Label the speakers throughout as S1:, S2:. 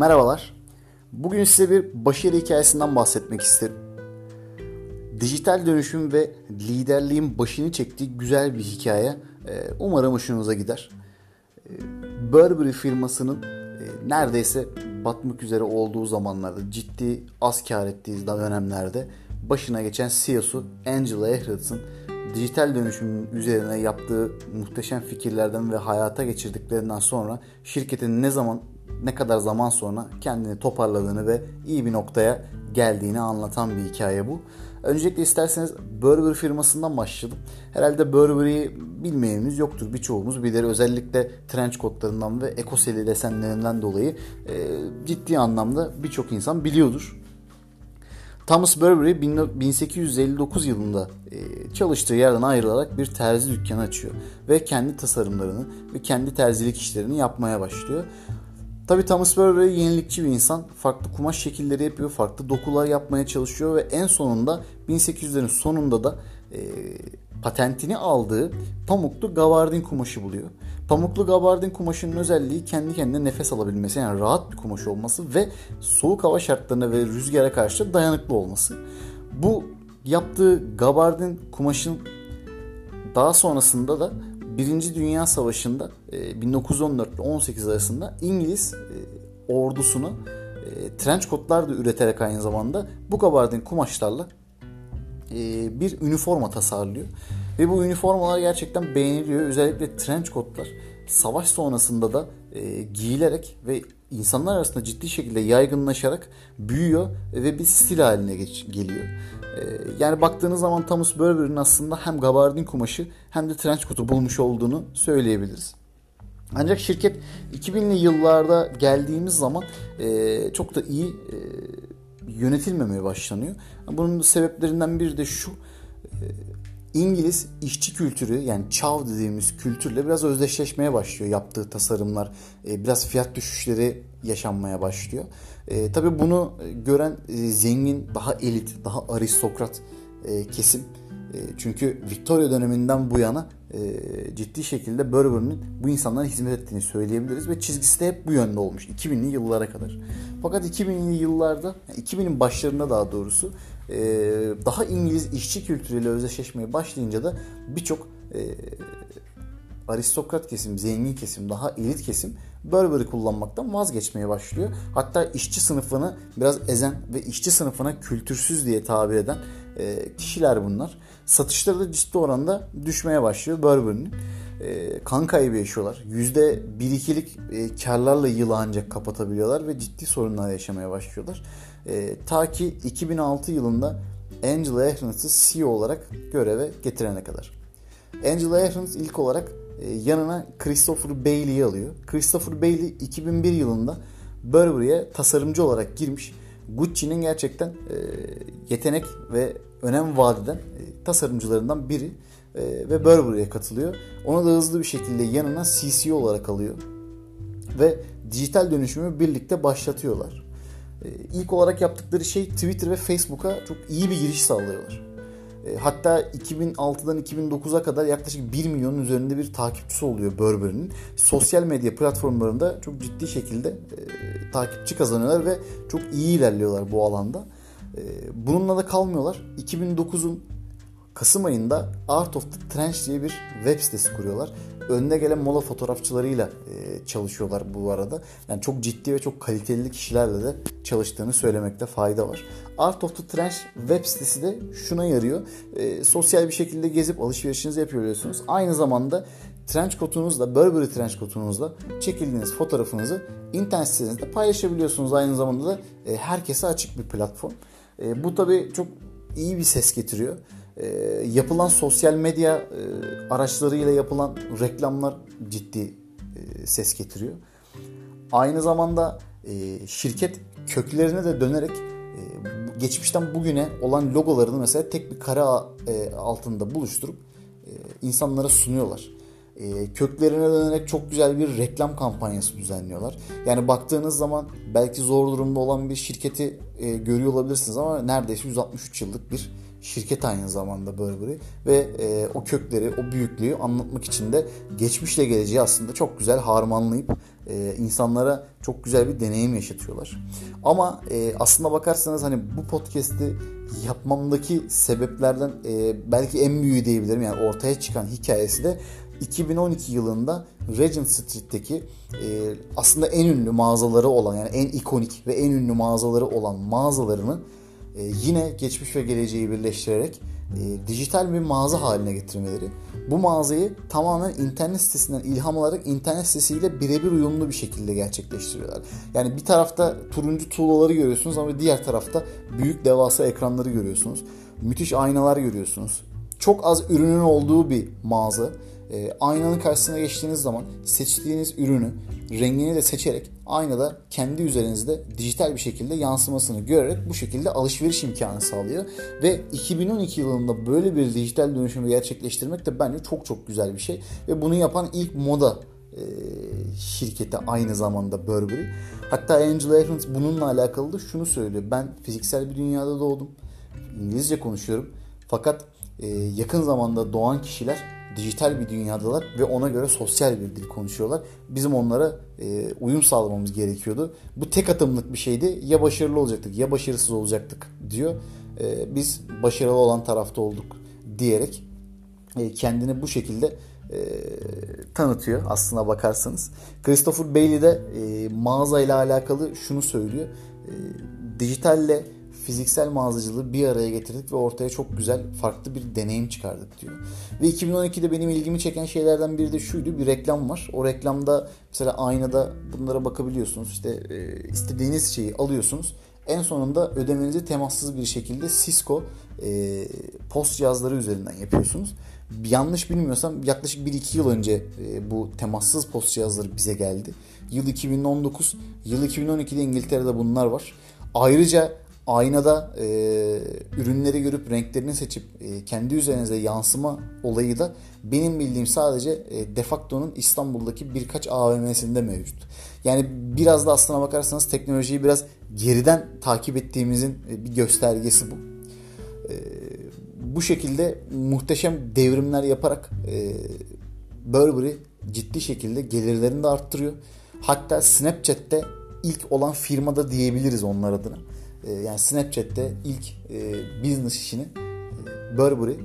S1: Merhabalar. Bugün size bir başarı hikayesinden bahsetmek isterim. Dijital dönüşüm ve liderliğin başını çektiği güzel bir hikaye. Ee, umarım hoşunuza gider. Ee, Burberry firmasının e, neredeyse batmak üzere olduğu zamanlarda, ciddi az kar ettiği dönemlerde başına geçen CEO'su Angela Ehret'in dijital dönüşümün üzerine yaptığı muhteşem fikirlerden ve hayata geçirdiklerinden sonra şirketin ne zaman ne kadar zaman sonra kendini toparladığını ve iyi bir noktaya geldiğini anlatan bir hikaye bu. Öncelikle isterseniz Burberry firmasından başlayalım. Herhalde Burberry'i bilmeyenimiz yoktur. Birçoğumuz bilir. Özellikle trench kotlarından ve ekoseli desenlerinden dolayı e, ciddi anlamda birçok insan biliyordur. Thomas Burberry 1859 yılında e, çalıştığı yerden ayrılarak bir terzi dükkanı açıyor ve kendi tasarımlarını ve kendi terzilik işlerini yapmaya başlıyor. Tabi Thomas Burberry yenilikçi bir insan. Farklı kumaş şekilleri yapıyor, farklı dokular yapmaya çalışıyor ve en sonunda 1800'lerin sonunda da e, patentini aldığı pamuklu gabardin kumaşı buluyor. Pamuklu gabardin kumaşının özelliği kendi kendine nefes alabilmesi yani rahat bir kumaş olması ve soğuk hava şartlarına ve rüzgara karşı dayanıklı olması. Bu yaptığı gabardin kumaşın daha sonrasında da Birinci Dünya Savaşı'nda 1914 ile 18 arasında İngiliz e, ordusunu e, trench kotlar da üreterek aynı zamanda bu gabardin kumaşlarla e, bir üniforma tasarlıyor. Ve bu üniformalar gerçekten beğeniliyor. Özellikle trench kotlar savaş sonrasında da giyilerek ve insanlar arasında ciddi şekilde yaygınlaşarak büyüyor ve bir stil haline geç, geliyor. Ee, yani baktığınız zaman Thomas Burberry'nin aslında hem gabardin kumaşı hem de trench coat'u bulmuş olduğunu söyleyebiliriz. Ancak şirket 2000'li yıllarda geldiğimiz zaman e, çok da iyi e, yönetilmemeye başlanıyor. Bunun sebeplerinden biri de şu. E, İngiliz işçi kültürü yani çav dediğimiz kültürle biraz özdeşleşmeye başlıyor yaptığı tasarımlar. E, biraz fiyat düşüşleri yaşanmaya başlıyor. E, tabii bunu gören e, zengin, daha elit, daha aristokrat e, kesim e, çünkü Victoria döneminden bu yana e, ciddi şekilde Burberry'nin bu insanlara hizmet ettiğini söyleyebiliriz ve çizgisi de hep bu yönde olmuş 2000'li yıllara kadar. Fakat 2000'li yıllarda, 2000'in başlarında daha doğrusu daha İngiliz işçi kültürüyle özdeşleşmeye başlayınca da birçok aristokrat kesim, zengin kesim, daha elit kesim Burberry kullanmaktan vazgeçmeye başlıyor. Hatta işçi sınıfını biraz ezen ve işçi sınıfına kültürsüz diye tabir eden e, kişiler bunlar. Satışları da ciddi oranda düşmeye başlıyor Burberry'nin. E, kan kaybı yaşıyorlar. %1-2'lik e, karlarla yılı ancak kapatabiliyorlar ve ciddi sorunlar yaşamaya başlıyorlar. E, ta ki 2006 yılında Angela Ahrens'ı CEO olarak göreve getirene kadar. Angela Ahrens ilk olarak e, yanına Christopher Bailey'i alıyor. Christopher Bailey 2001 yılında Burberry'e tasarımcı olarak girmiş. Gucci'nin gerçekten e, yetenek ve önem vaat eden e, tasarımcılarından biri ve Burberry'e katılıyor. Onu da hızlı bir şekilde yanına CCO olarak alıyor. Ve dijital dönüşümü birlikte başlatıyorlar. İlk olarak yaptıkları şey Twitter ve Facebook'a çok iyi bir giriş sağlıyorlar. E, hatta 2006'dan 2009'a kadar yaklaşık 1 milyonun üzerinde bir takipçisi oluyor Burberry'nin. Sosyal medya platformlarında çok ciddi şekilde e, takipçi kazanıyorlar ve çok iyi ilerliyorlar bu alanda. E, bununla da kalmıyorlar. 2009'un Kasım ayında Art of the Trench diye bir web sitesi kuruyorlar. Önde gelen mola fotoğrafçılarıyla e, çalışıyorlar bu arada. Yani çok ciddi ve çok kaliteli kişilerle de çalıştığını söylemekte fayda var. Art of the Trench web sitesi de şuna yarıyor. E, sosyal bir şekilde gezip alışverişinizi yapabiliyorsunuz. Aynı zamanda trench kotunuzla, Burberry trench kotunuzla çekildiğiniz fotoğrafınızı internet sitenizde paylaşabiliyorsunuz. Aynı zamanda da e, herkese açık bir platform. E, bu tabii çok iyi bir ses getiriyor. E, yapılan sosyal medya e, araçlarıyla yapılan reklamlar ciddi e, ses getiriyor. Aynı zamanda e, şirket köklerine de dönerek e, geçmişten bugüne olan logolarını mesela tek bir kare e, altında buluşturup e, insanlara sunuyorlar. E, köklerine dönerek çok güzel bir reklam kampanyası düzenliyorlar. Yani baktığınız zaman belki zor durumda olan bir şirketi e, görüyor olabilirsiniz ama neredeyse 163 yıllık bir şirket aynı zamanda Burberry ve e, o kökleri, o büyüklüğü anlatmak için de geçmişle geleceği aslında çok güzel harmanlayıp e, insanlara çok güzel bir deneyim yaşatıyorlar. Ama e, aslında bakarsanız hani bu podcast'i yapmamdaki sebeplerden e, belki en büyüğü diyebilirim. Yani ortaya çıkan hikayesi de 2012 yılında Regent Street'teki e, aslında en ünlü mağazaları olan yani en ikonik ve en ünlü mağazaları olan mağazalarını e, yine geçmiş ve geleceği birleştirerek e, dijital bir mağaza haline getirmeleri. Bu mağazayı tamamen internet sitesinden ilham alarak internet sitesiyle birebir uyumlu bir şekilde gerçekleştiriyorlar. Yani bir tarafta turuncu tuğlaları görüyorsunuz ama diğer tarafta büyük devasa ekranları görüyorsunuz. Müthiş aynalar görüyorsunuz. Çok az ürünün olduğu bir mağaza e, aynanın karşısına geçtiğiniz zaman seçtiğiniz ürünü rengini de seçerek aynada kendi üzerinizde dijital bir şekilde yansımasını görerek bu şekilde alışveriş imkanı sağlıyor. Ve 2012 yılında böyle bir dijital dönüşümü gerçekleştirmek de bence çok çok güzel bir şey. Ve bunu yapan ilk moda e, şirketi aynı zamanda Burberry. Hatta Angela Ahrens bununla alakalı da şunu söylüyor. Ben fiziksel bir dünyada doğdum. İngilizce konuşuyorum. Fakat e, yakın zamanda doğan kişiler dijital bir dünyadalar ve ona göre sosyal bir dil konuşuyorlar. Bizim onlara e, uyum sağlamamız gerekiyordu. Bu tek atımlık bir şeydi. Ya başarılı olacaktık ya başarısız olacaktık diyor. E, biz başarılı olan tarafta olduk diyerek e, kendini bu şekilde e, tanıtıyor aslına bakarsanız. Christopher Bailey de e, mağaza ile alakalı şunu söylüyor. E, dijitalle fiziksel mağazacılığı bir araya getirdik ve ortaya çok güzel farklı bir deneyim çıkardık diyor. Ve 2012'de benim ilgimi çeken şeylerden biri de şuydu. Bir reklam var. O reklamda mesela aynada bunlara bakabiliyorsunuz. İşte e, istediğiniz şeyi alıyorsunuz. En sonunda ödemenizi temassız bir şekilde Cisco e, post cihazları üzerinden yapıyorsunuz. Yanlış bilmiyorsam yaklaşık 1-2 yıl önce e, bu temassız post cihazları bize geldi. Yıl 2019, yıl 2012'de İngiltere'de bunlar var. Ayrıca aynada e, ürünleri görüp renklerini seçip e, kendi üzerinize yansıma olayı da benim bildiğim sadece e, Defacto'nun İstanbul'daki birkaç AVM'sinde mevcut. Yani biraz da aslına bakarsanız teknolojiyi biraz geriden takip ettiğimizin e, bir göstergesi bu. E, bu şekilde muhteşem devrimler yaparak e, Burberry ciddi şekilde gelirlerini de arttırıyor. Hatta Snapchat'te ilk olan firmada diyebiliriz onlar adına. Ee, yani Snapchat'te ilk e, business işini e, Burberry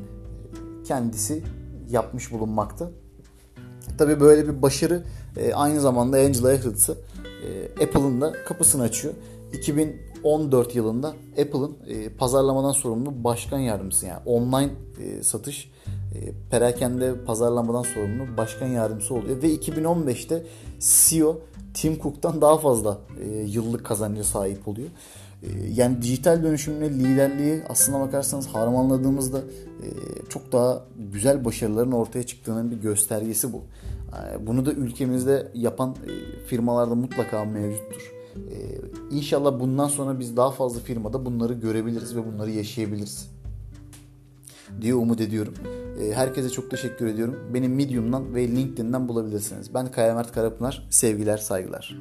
S1: kendisi yapmış bulunmakta. Tabii böyle bir başarı e, aynı zamanda Angela Ahrens'ı Apple'ın da kapısını açıyor. 2014 yılında Apple'ın pazarlamadan sorumlu başkan yardımcısı yani online satış perakende pazarlamadan sorumlu başkan yardımcısı oluyor ve 2015'te CEO Tim Cook'tan daha fazla yıllık kazancı sahip oluyor. Ee, yani dijital dönüşümle liderliği aslına bakarsanız harmanladığımızda e, çok daha güzel başarıların ortaya çıktığının bir göstergesi bu. Ee, bunu da ülkemizde yapan e, firmalarda mutlaka mevcuttur. Ee, inşallah bundan sonra biz daha fazla firmada bunları görebiliriz ve bunları yaşayabiliriz diye umut ediyorum. Herkese çok teşekkür ediyorum. Beni Medium'dan ve LinkedIn'den bulabilirsiniz. Ben Kaya Mert Karapınar. Sevgiler, saygılar.